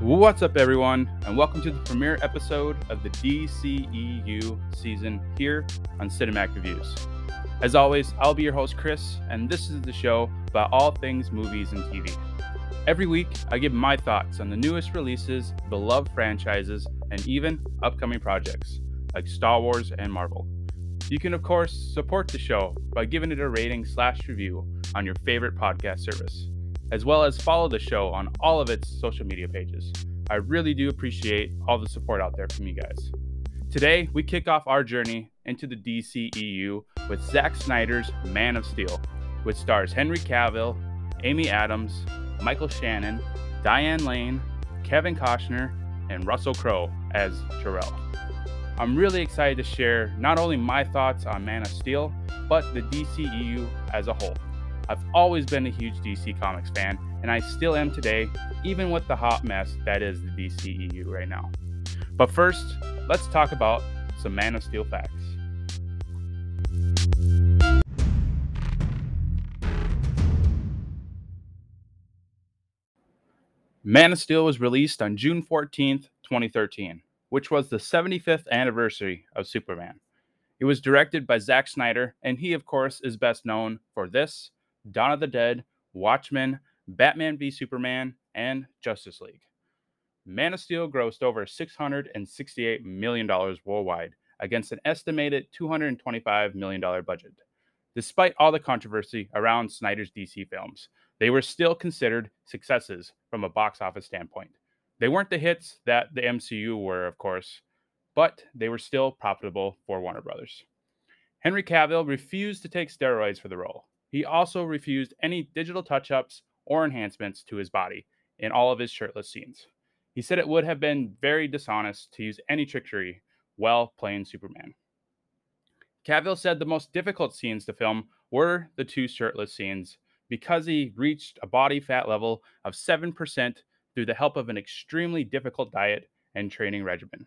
What's up, everyone, and welcome to the premiere episode of the DCEU season here on Cinematic Reviews. As always, I'll be your host, Chris, and this is the show about all things movies and TV. Every week, I give my thoughts on the newest releases, beloved franchises, and even upcoming projects like Star Wars and Marvel. You can, of course, support the show by giving it a rating slash review on your favorite podcast service as well as follow the show on all of its social media pages. I really do appreciate all the support out there from you guys. Today, we kick off our journey into the DCEU with Zack Snyder's Man of Steel, which stars Henry Cavill, Amy Adams, Michael Shannon, Diane Lane, Kevin Costner, and Russell Crowe as Jor-El. I'm really excited to share not only my thoughts on Man of Steel, but the DCEU as a whole. I've always been a huge DC Comics fan, and I still am today, even with the hot mess that is the DCEU right now. But first, let's talk about some Man of Steel facts. Man of Steel was released on June 14th, 2013, which was the 75th anniversary of Superman. It was directed by Zack Snyder, and he, of course, is best known for this Dawn of the Dead, Watchmen, Batman v Superman, and Justice League. Man of Steel grossed over $668 million worldwide against an estimated $225 million budget. Despite all the controversy around Snyder's DC films, they were still considered successes from a box office standpoint. They weren't the hits that the MCU were, of course, but they were still profitable for Warner Brothers. Henry Cavill refused to take steroids for the role, he also refused any digital touch ups or enhancements to his body in all of his shirtless scenes. He said it would have been very dishonest to use any trickery while playing Superman. Cavill said the most difficult scenes to film were the two shirtless scenes because he reached a body fat level of 7% through the help of an extremely difficult diet and training regimen.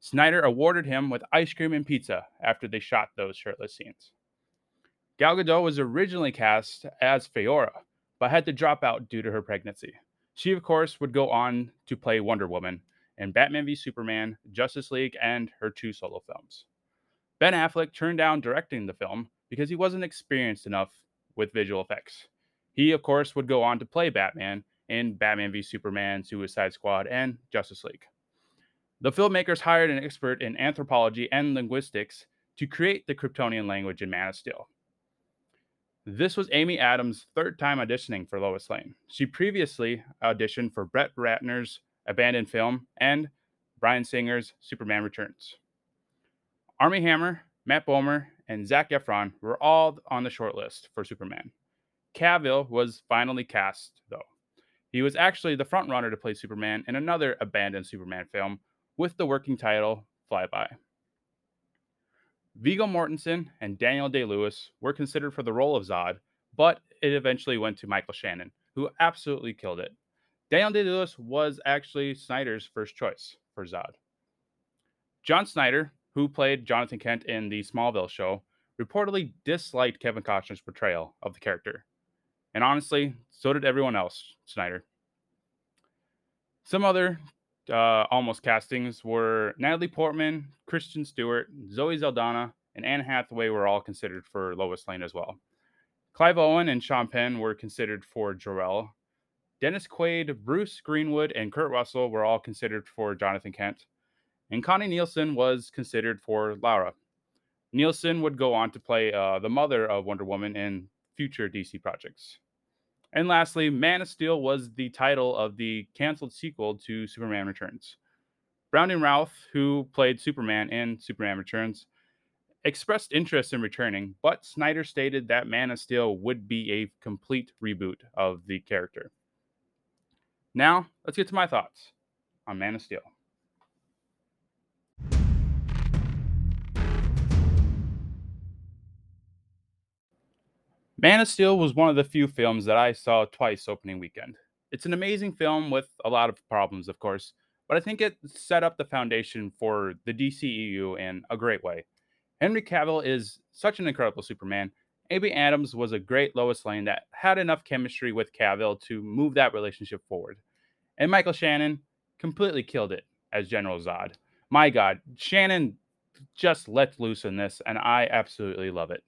Snyder awarded him with ice cream and pizza after they shot those shirtless scenes. Gal Gadot was originally cast as Faora, but had to drop out due to her pregnancy. She, of course, would go on to play Wonder Woman in Batman v Superman, Justice League, and her two solo films. Ben Affleck turned down directing the film because he wasn't experienced enough with visual effects. He, of course, would go on to play Batman in Batman v Superman, Suicide Squad, and Justice League. The filmmakers hired an expert in anthropology and linguistics to create the Kryptonian language in Man of Steel. This was Amy Adams' third time auditioning for Lois Lane. She previously auditioned for Brett Ratner's Abandoned Film and Bryan Singer's Superman Returns. Armie Hammer, Matt Bomer, and Zac Efron were all on the shortlist for Superman. Cavill was finally cast, though. He was actually the frontrunner to play Superman in another abandoned Superman film with the working title Flyby. Viggo Mortensen and Daniel Day Lewis were considered for the role of Zod, but it eventually went to Michael Shannon, who absolutely killed it. Daniel Day Lewis was actually Snyder's first choice for Zod. John Schneider, who played Jonathan Kent in the Smallville show, reportedly disliked Kevin Costner's portrayal of the character. And honestly, so did everyone else, Snyder. Some other uh, almost castings were Natalie Portman, Kristen Stewart, Zoe Saldana, and Anne Hathaway were all considered for Lois Lane as well. Clive Owen and Sean Penn were considered for Jor-El. Dennis Quaid, Bruce Greenwood, and Kurt Russell were all considered for Jonathan Kent. And Connie Nielsen was considered for Lara. Nielsen would go on to play uh, the mother of Wonder Woman in future DC projects. And lastly, Man of Steel was the title of the canceled sequel to Superman Returns. Brandon Routh, who played Superman in Superman Returns, expressed interest in returning, but Snyder stated that Man of Steel would be a complete reboot of the character. Now, let's get to my thoughts on Man of Steel. Man of Steel was one of the few films that I saw twice opening weekend. It's an amazing film with a lot of problems, of course, but I think it set up the foundation for the DCEU in a great way. Henry Cavill is such an incredible Superman. Amy Adams was a great Lois Lane that had enough chemistry with Cavill to move that relationship forward. And Michael Shannon completely killed it as General Zod. My God, Shannon just let loose in this, and I absolutely love it.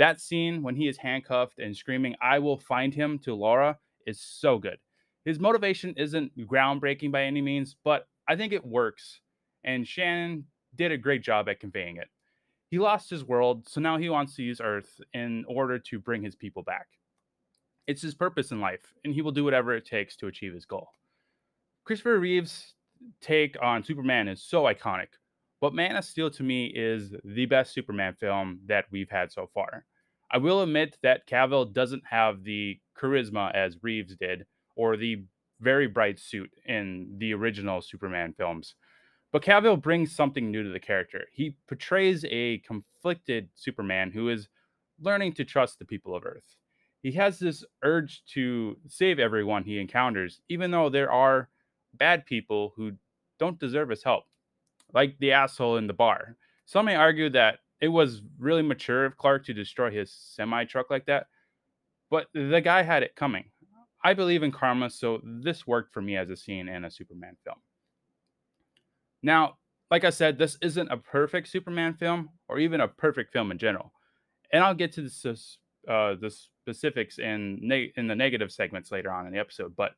That scene when he is handcuffed and screaming, I will find him to Lara is so good. His motivation isn't groundbreaking by any means, but I think it works. And Shannon did a great job at conveying it. He lost his world, so now he wants to use Earth in order to bring his people back. It's his purpose in life, and he will do whatever it takes to achieve his goal. Christopher Reeve's take on Superman is so iconic, but Man of Steel to me is the best Superman film that we've had so far. I will admit that Cavill doesn't have the charisma as Reeves did, or the very bright suit in the original Superman films. But Cavill brings something new to the character. He portrays a conflicted Superman who is learning to trust the people of Earth. He has this urge to save everyone he encounters, even though there are bad people who don't deserve his help, like the asshole in the bar. Some may argue that it was really mature of Clark to destroy his semi truck like that, but the guy had it coming. I believe in karma, so this worked for me as a scene in a Superman film. Now, like I said, this isn't a perfect Superman film or even a perfect film in general. And I'll get to uh, the specifics in, in the negative segments later on in the episode. But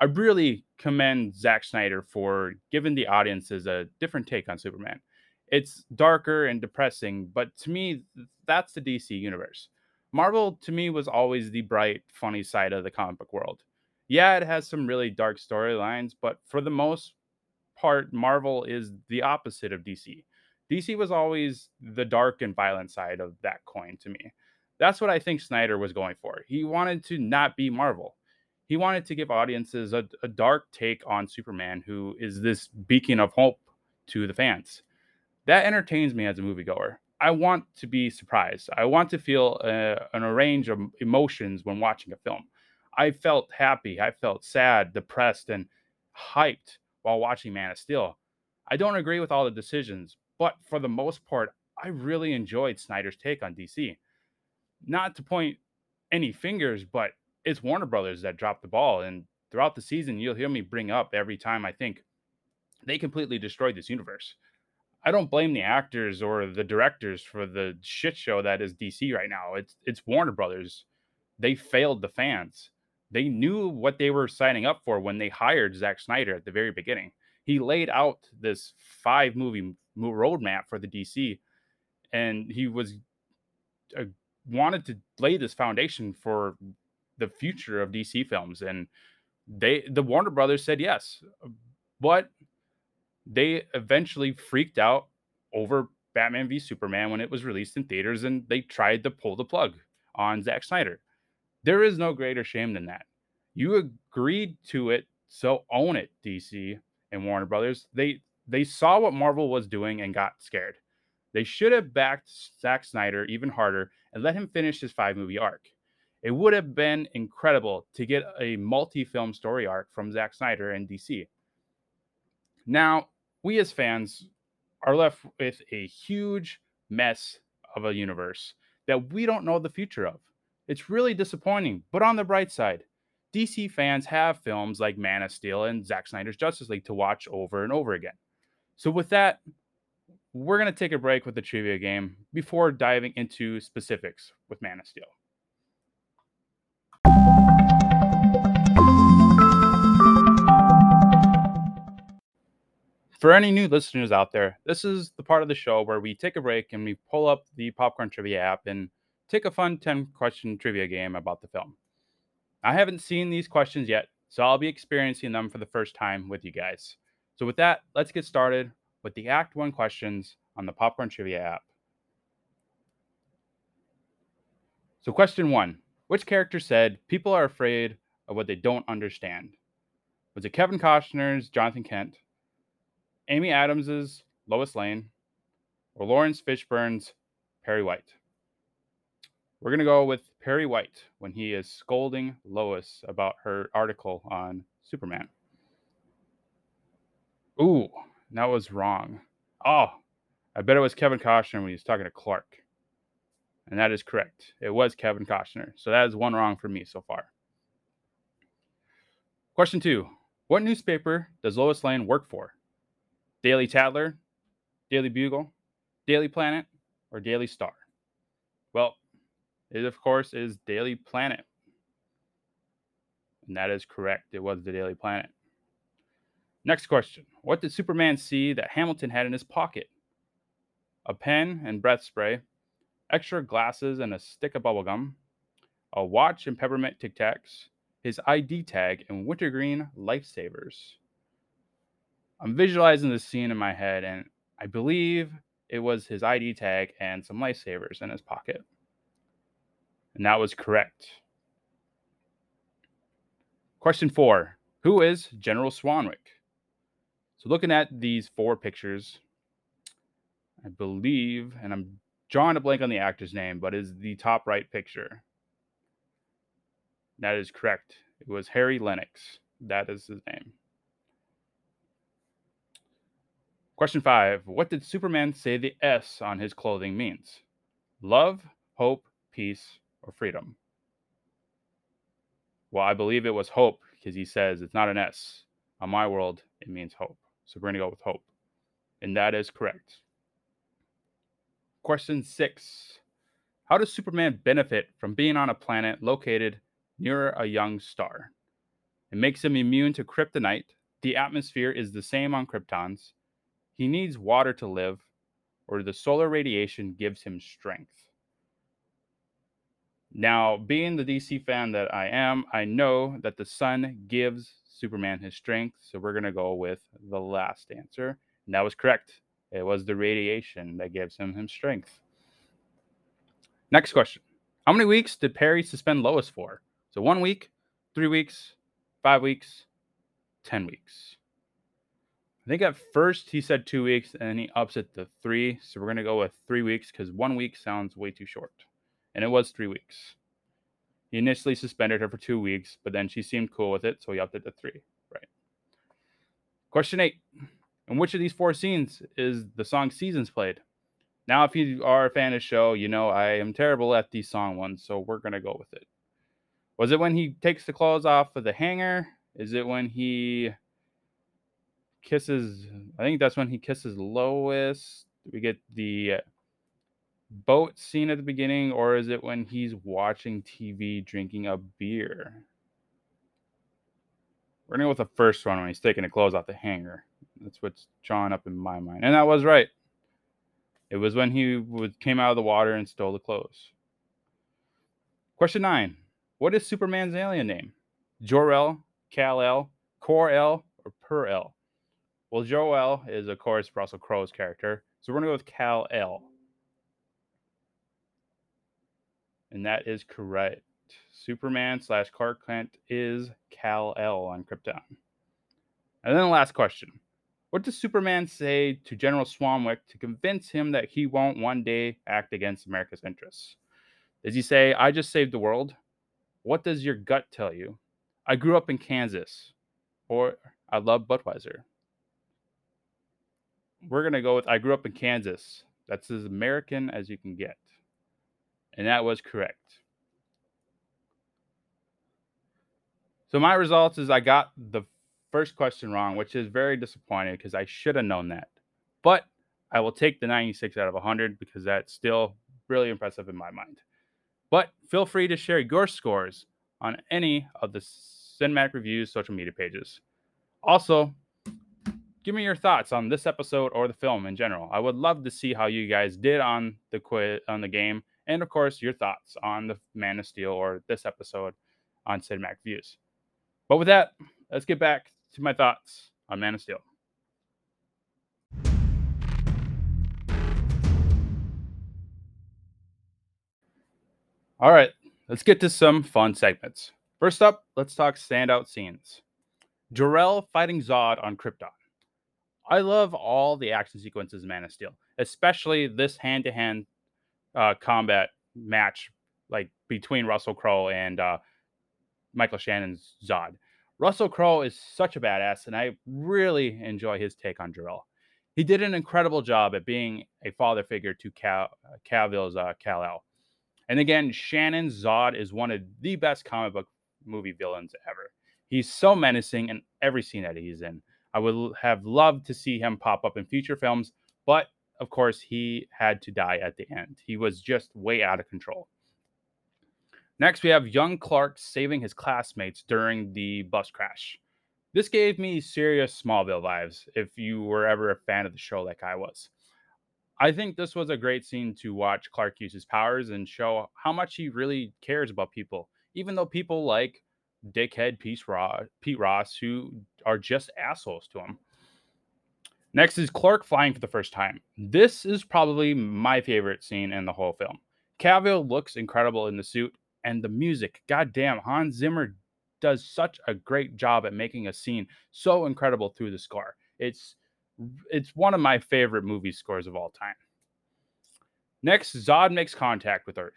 I really commend Zack Snyder for giving the audiences a different take on Superman. It's darker and depressing, but to me, that's the DC universe. Marvel, to me, was always the bright, funny side of the comic book world. Yeah, it has some really dark storylines, but for the most part, Marvel is the opposite of DC. DC was always the dark and violent side of that coin to me. That's what I think Snyder was going for. He wanted to not be Marvel. He wanted to give audiences a, a dark take on Superman, who is this beacon of hope to the fans. That entertains me as a moviegoer. I want to be surprised. I want to feel uh, an range of emotions when watching a film. I felt happy, I felt sad, depressed, and hyped while watching Man of Steel. I don't agree with all the decisions, but for the most part, I really enjoyed Snyder's take on DC. Not to point any fingers, but it's Warner Brothers that dropped the ball. And throughout the season, you'll hear me bring up every time I think they completely destroyed this universe. I don't blame the actors or the directors for the shit show that is DC right now. It's it's Warner Brothers. They failed the fans they knew what they were signing up for when they hired Zack Snyder at the very beginning. He laid out this five movie roadmap for the DC, and he was uh, wanted to lay this foundation for the future of DC films. And they, the Warner Brothers, said yes, but they eventually freaked out over Batman v Superman when it was released in theaters, and they tried to pull the plug on Zack Snyder. There is no greater shame than that. You agreed to it, so own it, DC and Warner Brothers. They they saw what Marvel was doing and got scared. They should have backed Zack Snyder even harder and let him finish his five movie arc. It would have been incredible to get a multi film story arc from Zack Snyder and DC. Now, we as fans are left with a huge mess of a universe that we don't know the future of. It's really disappointing, but on the bright side, DC fans have films like Man of Steel and Zack Snyder's Justice League to watch over and over again. So, with that, we're going to take a break with the trivia game before diving into specifics with Man of Steel. For any new listeners out there, this is the part of the show where we take a break and we pull up the Popcorn Trivia app and take a fun 10 question trivia game about the film. I haven't seen these questions yet, so I'll be experiencing them for the first time with you guys. So, with that, let's get started with the Act 1 questions on the Popcorn Trivia app. So, question one Which character said, People are afraid of what they don't understand? Was it Kevin Costner's Jonathan Kent, Amy Adams's Lois Lane, or Laurence Fishburne's Perry White? We're going to go with Perry White when he is scolding Lois about her article on Superman. Ooh, that was wrong. Oh, I bet it was Kevin Costner when he was talking to Clark. And that is correct. It was Kevin Costner. So that is one wrong for me so far. Question two What newspaper does Lois Lane work for? Daily Tatler, Daily Bugle, Daily Planet, or Daily Star? Well, it of course is Daily Planet. And that is correct. It was the Daily Planet. Next question What did Superman see that Hamilton had in his pocket? A pen and breath spray, extra glasses and a stick of bubblegum, a watch and peppermint tic tacs, his ID tag, and wintergreen lifesavers. I'm visualizing this scene in my head, and I believe it was his ID tag and some lifesavers in his pocket. And that was correct. Question four Who is General Swanwick? So, looking at these four pictures, I believe, and I'm drawing a blank on the actor's name, but is the top right picture. That is correct. It was Harry Lennix. That is his name. Question five What did Superman say the S on his clothing means? Love, hope, peace, or freedom? Well, I believe it was hope because he says it's not an S. On my world, it means hope. So we're going to go with hope. And that is correct. Question six How does Superman benefit from being on a planet located near a young star? It makes him immune to kryptonite. The atmosphere is the same on Krypton's. He needs water to live, or the solar radiation gives him strength. Now, being the DC fan that I am, I know that the sun gives Superman his strength. So we're going to go with the last answer. And that was correct. It was the radiation that gives him his strength. Next question How many weeks did Perry suspend Lois for? So one week, three weeks, five weeks, 10 weeks. I think at first he said two weeks and he ups it to three. So we're going to go with three weeks because one week sounds way too short. And it was three weeks. He initially suspended her for two weeks, but then she seemed cool with it, so he upped it to three. Right. Question eight. In which of these four scenes is the song Seasons played? Now, if you are a fan of the show, you know I am terrible at these song ones, so we're gonna go with it. Was it when he takes the clothes off of the hanger? Is it when he kisses? I think that's when he kisses Lois. We get the boat scene at the beginning, or is it when he's watching TV drinking a beer? We're gonna go with the first one when he's taking the clothes off the hanger. That's what's drawn up in my mind, and that was right. It was when he would, came out of the water and stole the clothes. Question nine: What is Superman's alien name? Jor-El, Kal-El, Kor-El, or Per-El? Well, Jor-El is of course Russell Crowe's character, so we're gonna go with Kal-El. And that is correct. Superman slash Clark Kent is Kal-El on Krypton. And then the last question What does Superman say to General Swanwick to convince him that he won't one day act against America's interests? Does he say, I just saved the world? What does your gut tell you? I grew up in Kansas. Or I love Budweiser. We're to go with I grew up in Kansas. That's as American as you can get. And that was correct. So my results is I got the first question wrong, which is very disappointing because I should have known that. But I will take the 96 out of 100 because that's still really impressive in my mind. But feel free to share your scores on any of the Cinematic Reviews social media pages. Also, give me your thoughts on this episode or the film in general. I would love to see how you guys did on the quiz on the game and of course your thoughts on the Man of Steel or this episode on Cinematic Views. But with that, let's get back to my thoughts on Man of Steel. All right, let's get to some fun segments. First up, let's talk standout scenes. Jor-El fighting Zod on Krypton. I love all the action sequences in Man of Steel, especially this hand-to-hand uh, combat match like between Russell Crowe and uh, Michael Shannon's Zod. Russell Crowe is such a badass, and I really enjoy his take on Jor-El. He did an incredible job at being a father figure to Kal, uh, uh, Kal-El. And again, Shannon Zod is one of the best comic book movie villains ever. He's so menacing in every scene that he's in. I would have loved to see him pop up in future films, but of course, he had to die at the end. He was just way out of control. Next, we have young Clark saving his classmates during the bus crash. This gave me serious Smallville vibes if you were ever a fan of the show like I was. I think this was a great scene to watch Clark use his powers and show how much he really cares about people, even though people like dickhead Pete Ross, who are just assholes to him. Next is Clark flying for the first time. This is probably my favorite scene in the whole film. Cavill looks incredible in the suit, and the music. Goddamn, Hans Zimmer does such a great job at making a scene so incredible through the score. It's it's one of my favorite movie scores of all time. Next, Zod makes contact with Earth.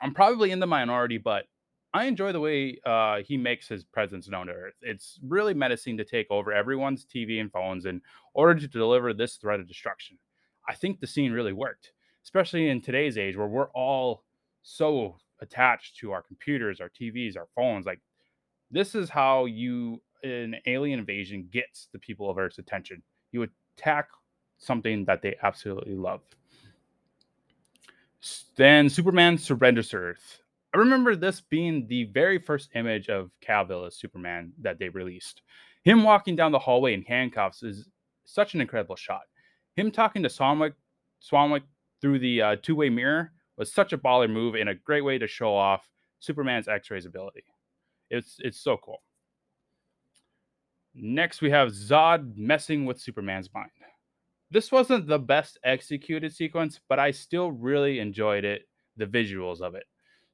I'm probably in the minority, but I enjoy the way uh, he makes his presence known to Earth. It's really menacing to take over everyone's TV and phones in order to deliver this threat of destruction. I think the scene really worked, especially in today's age where we're all so attached to our computers, our TVs, our phones. Like, this is how you an alien invasion gets the people of Earth's attention. You attack something that they absolutely love. Then Superman surrenders to Earth. I remember this being the very first image of Cavill as Superman that they released. Him walking down the hallway in handcuffs is such an incredible shot. Him talking to Swanwick, Swanwick through the uh, two-way mirror was such a baller move and a great way to show off Superman's X-rays ability. It's it's so cool. Next, we have Zod messing with Superman's mind. This wasn't the best executed sequence, but I still really enjoyed it, the visuals of it.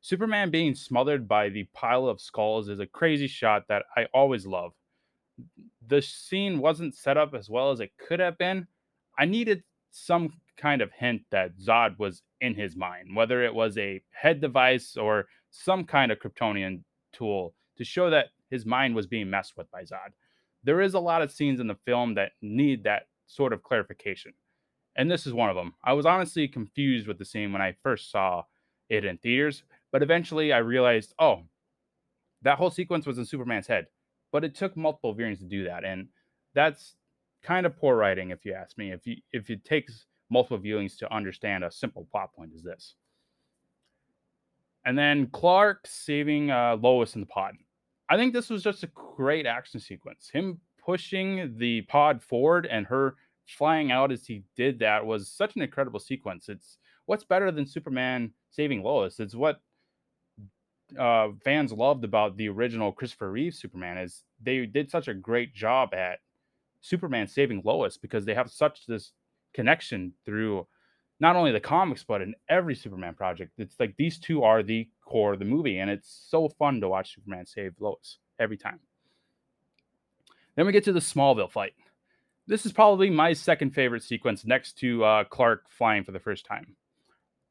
Superman being smothered by the pile of skulls is a crazy shot that I always love. The scene wasn't set up as well as it could have been. I needed some kind of hint that Zod was in his mind, whether it was a head device or some kind of Kryptonian tool to show that his mind was being messed with by Zod. There is a lot of scenes in the film that need that sort of clarification. And this is one of them. I was honestly confused with the scene when I first saw it in theaters but eventually I realized, oh, that whole sequence was in Superman's head. But it took multiple viewings to do that. And that's kind of poor writing, if you ask me. If you if it takes multiple viewings to understand a simple plot point as this. And then Clark saving uh, Lois in the pod. I think this was just a great action sequence. Him pushing the pod forward and her flying out as he did that was such an incredible sequence. It's what's better than Superman saving Lois? It's what uh, fans loved about the original Christopher Reeve Superman is they did such a great job at Superman saving Lois because they have such this connection through not only the comics but in every Superman project. It's like these two are the core of the movie, and it's so fun to watch Superman save Lois every time. Then we get to the Smallville fight. This is probably my second favorite sequence next to uh, Clark flying for the first time.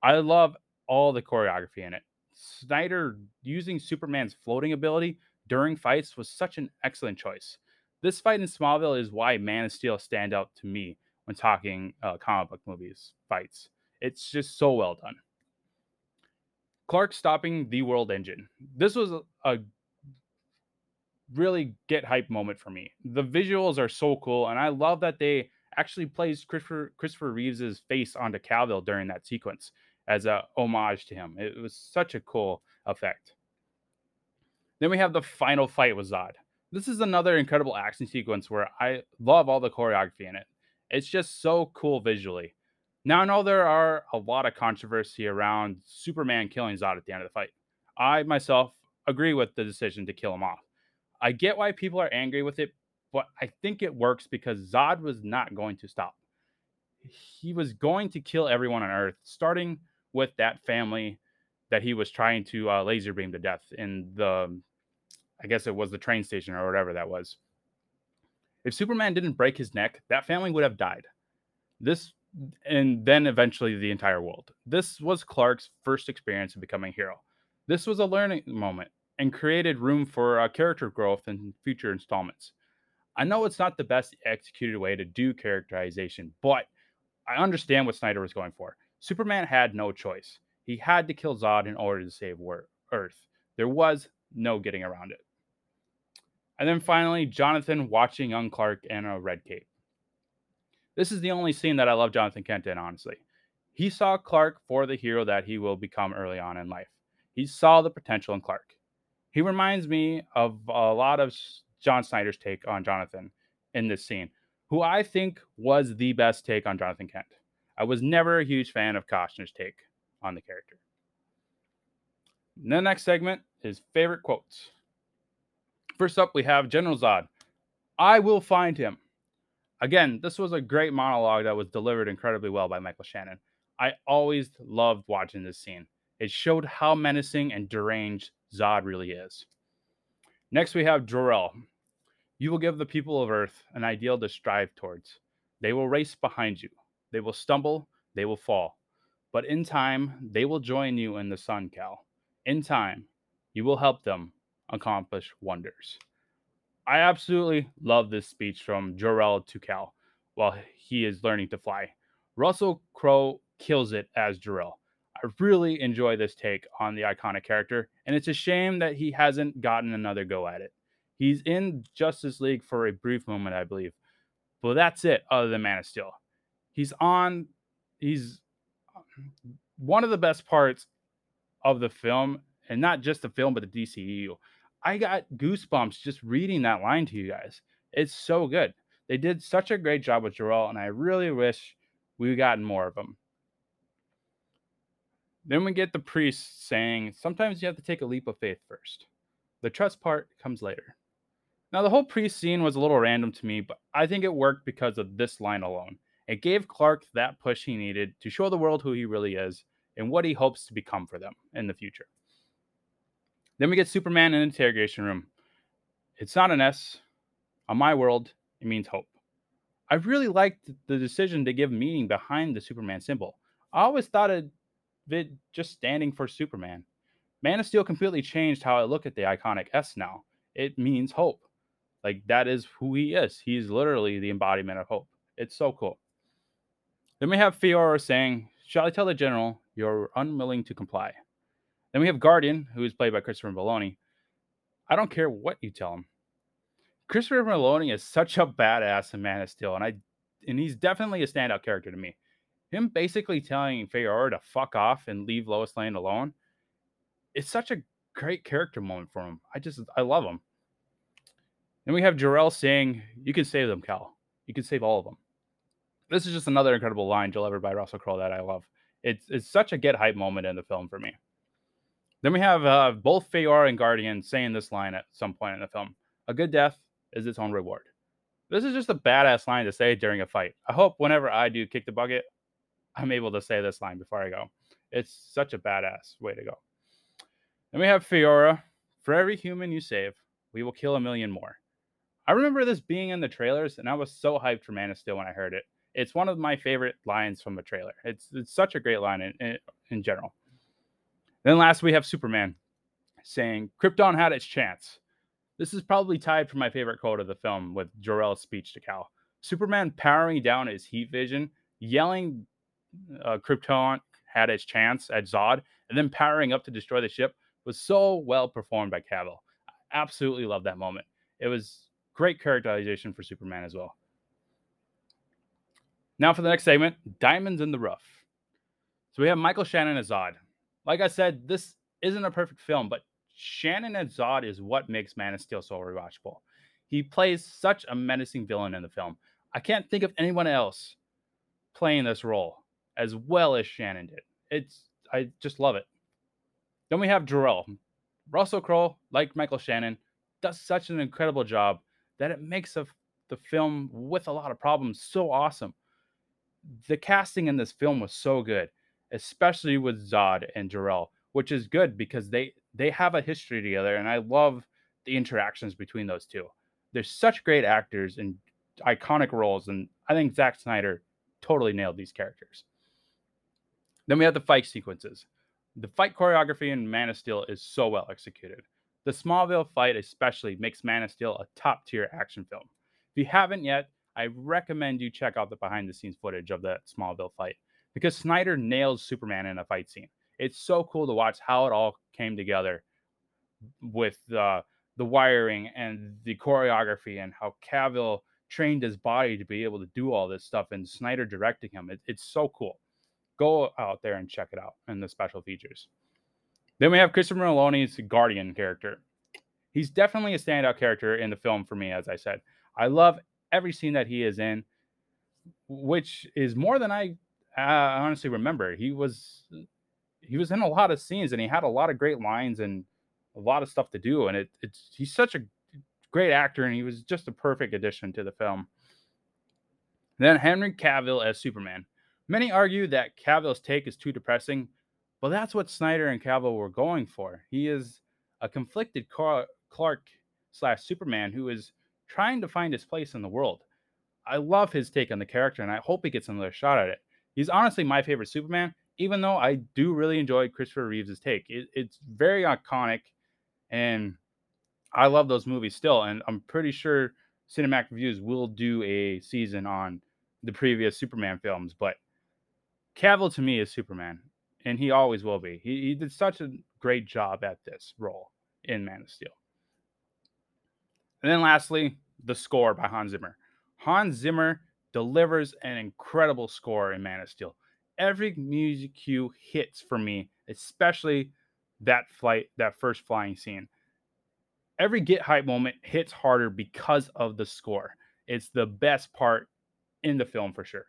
I love all the choreography in it. Snyder using Superman's floating ability during fights was such an excellent choice. This fight in Smallville is why Man of Steel stand out to me when talking uh, comic book movies fights. It's just so well done. Clark stopping the World Engine. This was a, really get hype moment for me. The visuals are so cool, and I love that they actually placed Christopher Christopher Reeves's face onto Cavill during that sequence as a homage to him. It was such a cool effect. Then we have the final fight with Zod. This is another incredible action sequence where I love all the choreography in it. It's just so cool visually. Now I know there are a lot of controversy around Superman killing Zod at the end of the fight. I myself agree with the decision to kill him off. I get why people are angry with it, but I think it works because Zod was not going to stop. He was going to kill everyone on Earth, starting with that family that he was trying to uh, laser beam to death in the, I guess it was the train station or whatever that was. If Superman didn't break his neck, that family would have died. This, and then eventually the entire world. This was Clark's first experience of becoming a hero. This was a learning moment and created room for uh, character growth in future installments. I know it's not the best executed way to do characterization, but I understand what Snyder was going for. Superman had no choice. He had to kill Zod in order to save Earth. There was no getting around it. And then finally, Jonathan watching young Clark in a red cape. This is the only scene that I love Jonathan Kent in, honestly. He saw Clark for the hero that he will become early on in life. He saw the potential in Clark. He reminds me of a lot of John Schneider's take on Jonathan in this scene, who I think was the best take on Jonathan Kent. I was never a huge fan of Costner's take on the character. In the next segment is favorite quotes. First up, we have General Zod. I will find him. Again, this was a great monologue that was delivered incredibly well by Michael Shannon. I always loved watching this scene. It showed how menacing and deranged Zod really is. Next, we have Jor-El. You will give the people of Earth an ideal to strive towards. They will race behind you. They will stumble. They will fall. But in time, they will join you in the sun, Kal. In time, you will help them accomplish wonders. I absolutely love this speech from Jor-El to Kal while he is learning to fly. Russell Crowe kills it as Jor-El. I really enjoy this take on the iconic character, and it's a shame that he hasn't gotten another go at it. He's in Justice League for a brief moment, I believe, but that's it, other than Man of Steel. He's on, he's uh, one of the best parts of the film, and not just the film, but the DCU. I got goosebumps just reading that line to you guys. It's so good. They did such a great job with Jor-El, and I really wish we gotten more of them. Then we get the priest saying, Sometimes you have to take a leap of faith first. The trust part comes later. Now, the whole priest scene was a little random to me, but I think it worked because of this line alone. It gave Clark that push he needed to show the world who he really is and what he hopes to become for them in the future. Then we get Superman in interrogation room. It's not an S. On my world, it means hope. I really liked the decision to give meaning behind the Superman symbol. I always thought it it just standing for Superman. Man of Steel completely changed how I look at the iconic S now. It means hope. Like that is who he is. He's literally the embodiment of hope. It's so cool. Then we have Faora saying, Shall I tell the general you're unwilling to comply? Then we have Guardian, who is played by Christopher Meloni. I don't care what you tell him. Christopher Meloni is such a badass in Man of Steel, and I and he's definitely a standout character to me him basically telling Faora to fuck off and leave Lois Lane alone, it's such a great character moment for him. I just I love him. Then we have Jor-El saying, "You can save them, Kal. You can save all of them." This is just another incredible line delivered by Russell Crowe that I love. It's it's such a get hype moment in the film for me. Then we have uh, both Faora and Guardian saying this line at some point in the film: "A good death is its own reward." This is just a badass line to say during a fight. I hope whenever I do kick the bucket, I'm able to say this line before I go. It's such a badass way to go. Then we have Faora. For every human you save, we will kill a million more. I remember this being in the trailers, and I was so hyped for Man of Steel when I heard it. It's one of my favorite lines from the trailer. It's it's such a great line in, in, in general. Then last we have Superman saying Krypton had its chance. This is probably tied for my favorite quote of the film with Jor-El's speech to Kal. Superman powering down his heat vision, yelling uh, Krypton had its chance at Zod, and then powering up to destroy the ship was so well performed by Cavill. I absolutely love that moment. It was great characterization for Superman as well. Now for the next segment, Diamonds in the Rough. So we have Michael Shannon as Zod. Like I said, this isn't a perfect film, but Shannon as Zod is what makes Man of Steel so rewatchable. He plays such a menacing villain in the film. I can't think of anyone else playing this role as well as Shannon did. It's I just love it. Then we have Jor-El. Russell Crowe, like Michael Shannon, does such an incredible job that it makes a, the film with a lot of problems so awesome. The casting in this film was so good, especially with Zod and Jor-El, which is good because they they have a history together, and I love the interactions between those two. They're such great actors and iconic roles, and I think Zack Snyder totally nailed these characters. Then we have the fight sequences. The fight choreography in Man of Steel is so well executed. The Smallville fight, especially, makes Man of Steel a top tier action film. If you haven't yet, I recommend you check out the behind the scenes footage of that Smallville fight because Snyder nails Superman in a fight scene. It's so cool to watch how it all came together with uh, the wiring and the choreography and how Cavill trained his body to be able to do all this stuff and Snyder directing him. It, it's so cool. Go out there and check it out in the special features. Then we have Christopher Meloni's Guardian character. He's definitely a standout character in the film for me, as I said. I love every scene that he is in, which is more than I uh, honestly remember. He was he was in a lot of scenes and he had a lot of great lines and a lot of stuff to do. And it, it's he's such a great actor and he was just a perfect addition to the film. Then Henry Cavill as Superman. Many argue that Cavill's take is too depressing, but that's what Snyder and Cavill were going for. He is a conflicted Clark slash Superman who is trying to find his place in the world. I love his take on the character, and I hope he gets another shot at it. He's honestly my favorite Superman, even though I do really enjoy Christopher Reeves' take. It, it's very iconic, and I love those movies still. And I'm pretty sure Cinematic Reviews will do a season on the previous Superman films. But Cavill to me is Superman, and he always will be. He, he did such a great job at this role in Man of Steel. And then lastly, the score by Hans Zimmer. Hans Zimmer delivers an incredible score in Man of Steel. Every music cue hits for me, especially that flight, that first flying scene. Every get hype moment hits harder because of the score. It's the best part in the film for sure.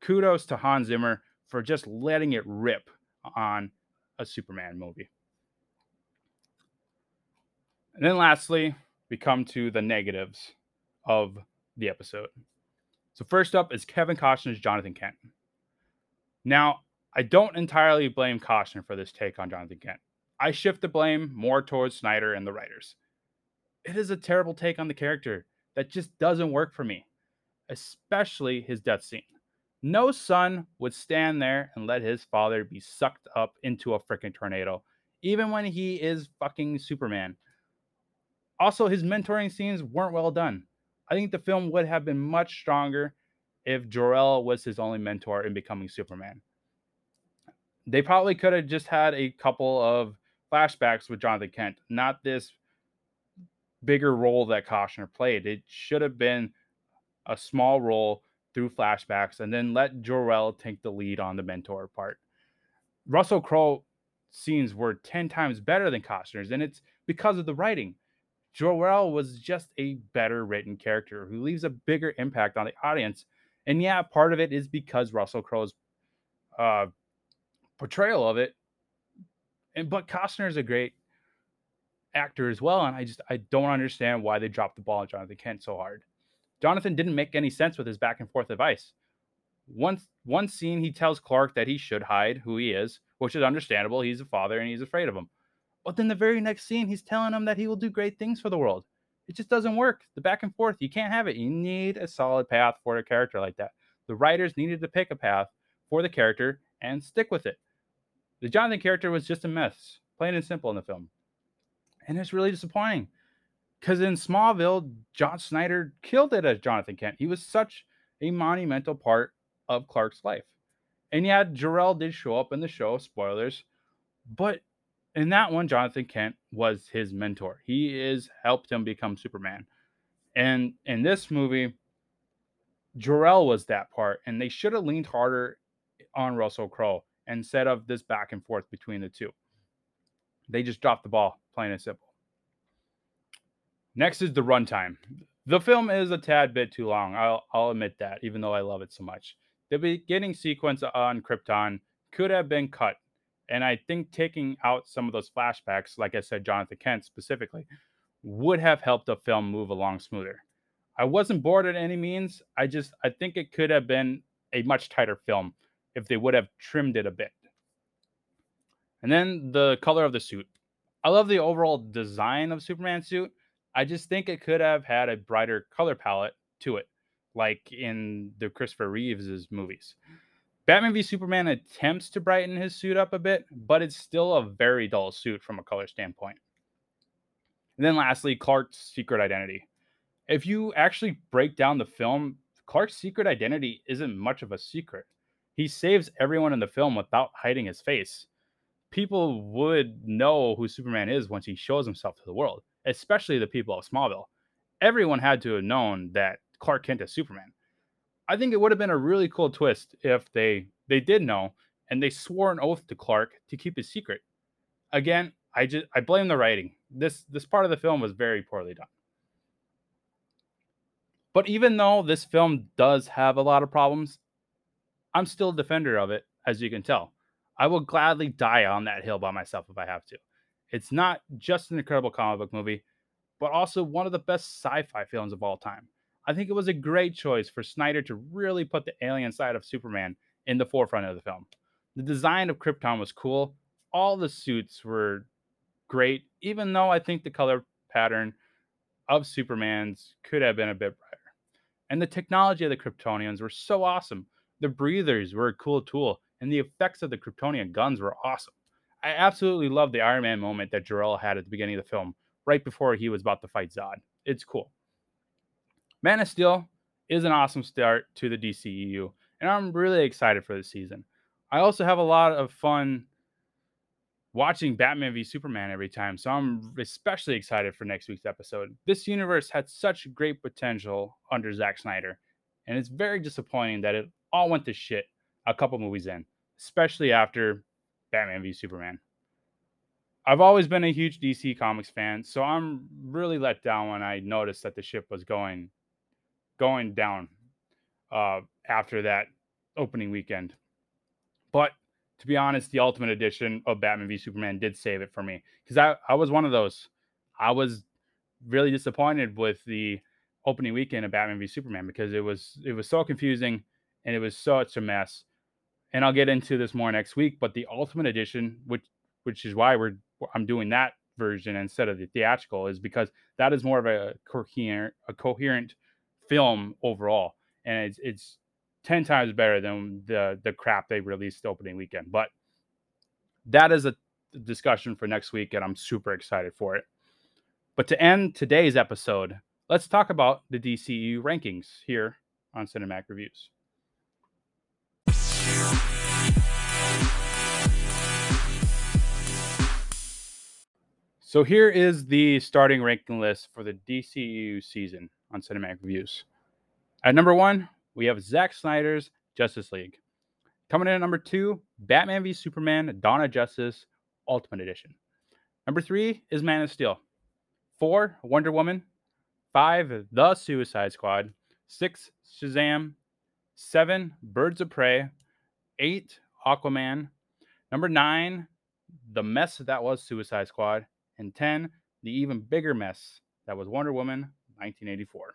Kudos to Hans Zimmer for just letting it rip on a Superman movie. And then lastly, we come to the negatives of the episode. So first up is Kevin Costner's Jonathan Kent. Now, I don't entirely blame Costner for this take on Jonathan Kent. I shift the blame more towards Snyder and the writers. It is a terrible take on the character that just doesn't work for me, especially his death scene. No son would stand there and let his father be sucked up into a freaking tornado, even when he is fucking Superman. Also, his mentoring scenes weren't well done. I think the film would have been much stronger if Jor-El was his only mentor in becoming Superman. They probably could have just had a couple of flashbacks with Jonathan Kent, not this bigger role that Costner played. It should have been a small role through flashbacks and then let Jor-El take the lead on the mentor part. Russell Crowe scenes were 10 times better than Costner's, and it's because of the writing. Jor-El was just a better written character who leaves a bigger impact on the audience. And yeah, part of it is because Russell Crowe's uh, portrayal of it. And but Costner is a great actor as well, and I just I don't understand why they dropped the ball on Jonathan Kent so hard. Jonathan didn't make any sense with his back and forth advice. One one scene he tells Clark that he should hide who he is, which is understandable. He's a father and he's afraid of him. But then the very next scene, he's telling him that he will do great things for the world. It just doesn't work. The back and forth, you can't have it. You need a solid path for a character like that. The writers needed to pick a path for the character and stick with it. The Jonathan character was just a mess, plain and simple in the film. And it's really disappointing because in Smallville, John Schneider killed it as Jonathan Kent. He was such a monumental part of Clark's life. And yeah, Jor-El did show up in the show, spoilers, but in that one, Jonathan Kent was his mentor. He is helped him become Superman. And in this movie, Jor-El was that part, and they should have leaned harder on Russell Crowe instead of this back and forth between the two. They just dropped the ball, plain and simple. Next is the runtime. The film is a tad bit too long. I'll, I'll admit that, even though I love it so much. The beginning sequence on Krypton could have been cut and I think taking out some of those flashbacks, like I said, Jonathan Kent specifically, would have helped the film move along smoother. I wasn't bored at any means. I just I think it could have been a much tighter film if they would have trimmed it a bit. And then the color of the suit. I love the overall design of Superman's suit. I just think it could have had a brighter color palette to it, like in the Christopher Reeves' movies. Batman v Superman attempts to brighten his suit up a bit, but it's still a very dull suit from a color standpoint. And then lastly, Clark's secret identity. If you actually break down the film, Clark's secret identity isn't much of a secret. He saves everyone in the film without hiding his face. People would know who Superman is once he shows himself to the world. especially the people of Smallville. Everyone had to have known that Clark Kent is Superman. I think it would have been a really cool twist if they they did know and they swore an oath to Clark to keep his secret. Again, I just I blame the writing. This this part of the film was very poorly done. But even though this film does have a lot of problems, I'm still a defender of it, as you can tell. I will gladly die on that hill by myself if I have to. It's not just an incredible comic book movie, but also one of the best sci fi films of all time. I think it was a great choice for Snyder to really put the alien side of Superman in the forefront of the film. The design of Krypton was cool. All the suits were great, even though I think the color pattern of Superman's could have been a bit brighter. And the technology of the Kryptonians were so awesome. The breathers were a cool tool, and the effects of the Kryptonian guns were awesome. I absolutely love the Iron Man moment that Jor-El had at the beginning of the film, right before he was about to fight Zod. It's cool. Man of Steel is an awesome start to the DCEU, and I'm really excited for this season. I also have a lot of fun watching Batman v Superman every time, so I'm especially excited for next week's episode. This universe had such great potential under Zack Snyder, and it's very disappointing that it all went to shit a couple movies in, especially after Batman v Superman. I've always been a huge DC Comics fan, so I'm really let down when I noticed that the ship was going going down uh, after that opening weekend. But to be honest, the Ultimate Edition of Batman v Superman did save it for me because I, I was one of those. I was really disappointed with the opening weekend of Batman v Superman because it was it was so confusing and it was such a mess and I'll get into this more next week. But the Ultimate Edition, which which is why we're I'm doing that version instead of the theatrical, is because that is more of a coherent a coherent film overall, and it's it's ten times better than the the crap they released the opening weekend. But that is a discussion for next week, and I'm super excited for it. But to end today's episode, let's talk about the DCU rankings here on Cinematic Reviews. So here is the starting ranking list for the DCU season on Cinematic Reviews. At number one, we have Zack Snyder's Justice League. Coming in at number two, Batman v Superman Dawn of Justice Ultimate Edition. Number three is Man of Steel. Four, Wonder Woman. Five, The Suicide Squad. Six, Shazam. Seven, Birds of Prey. Eight, Aquaman. Number nine, The Mess That Was Suicide Squad and 10, the even bigger mess that was Wonder Woman 1984.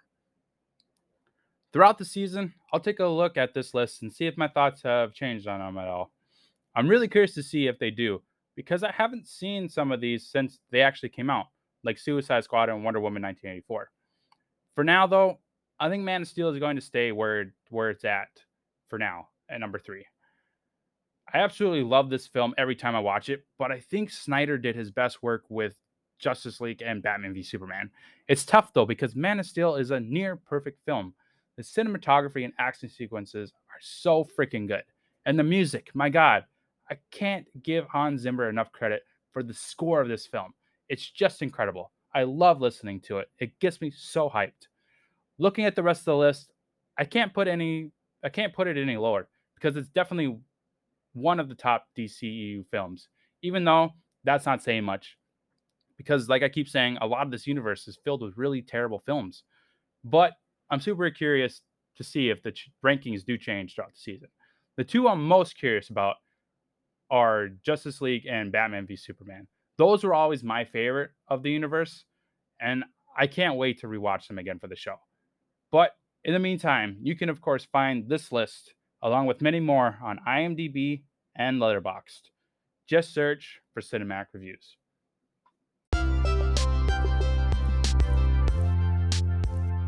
Throughout the season, I'll take a look at this list and see if my thoughts have changed on them at all. I'm really curious to see if they do, because I haven't seen some of these since they actually came out, like Suicide Squad and Wonder Woman 1984. For now, though, I think Man of Steel is going to stay where where it's at for now at number three. I absolutely love this film every time I watch it, but I think Snyder did his best work with Justice League and Batman v Superman. It's tough though because Man of Steel is a near perfect film. The cinematography and action sequences are so freaking good. And the music, my God, I can't give Hans Zimmer enough credit for the score of this film. It's just incredible. I love listening to it. It gets me so hyped. Looking at the rest of the list, I can't put any I can't put it any lower because it's definitely one of the top DCEU films, even though that's not saying much. Because, like I keep saying, a lot of this universe is filled with really terrible films. But I'm super curious to see if the ch- rankings do change throughout the season. The two I'm most curious about are Justice League and Batman v Superman. Those were always my favorite of the universe, and I can't wait to rewatch them again for the show. But in the meantime, you can, of course, find this list along with many more on IMDb and Letterboxd. Just search for Cinematic Reviews.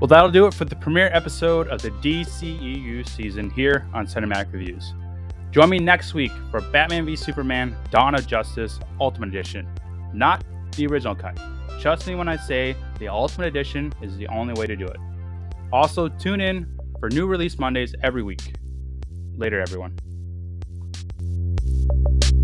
Well, that'll do it for the premiere episode of the DCEU season here on Cinematic Reviews. Join me next week for Batman v Superman Dawn of Justice Ultimate Edition, not the original cut. Trust me when I say the Ultimate Edition is the only way to do it. Also, tune in for new release Mondays every week. Later, everyone.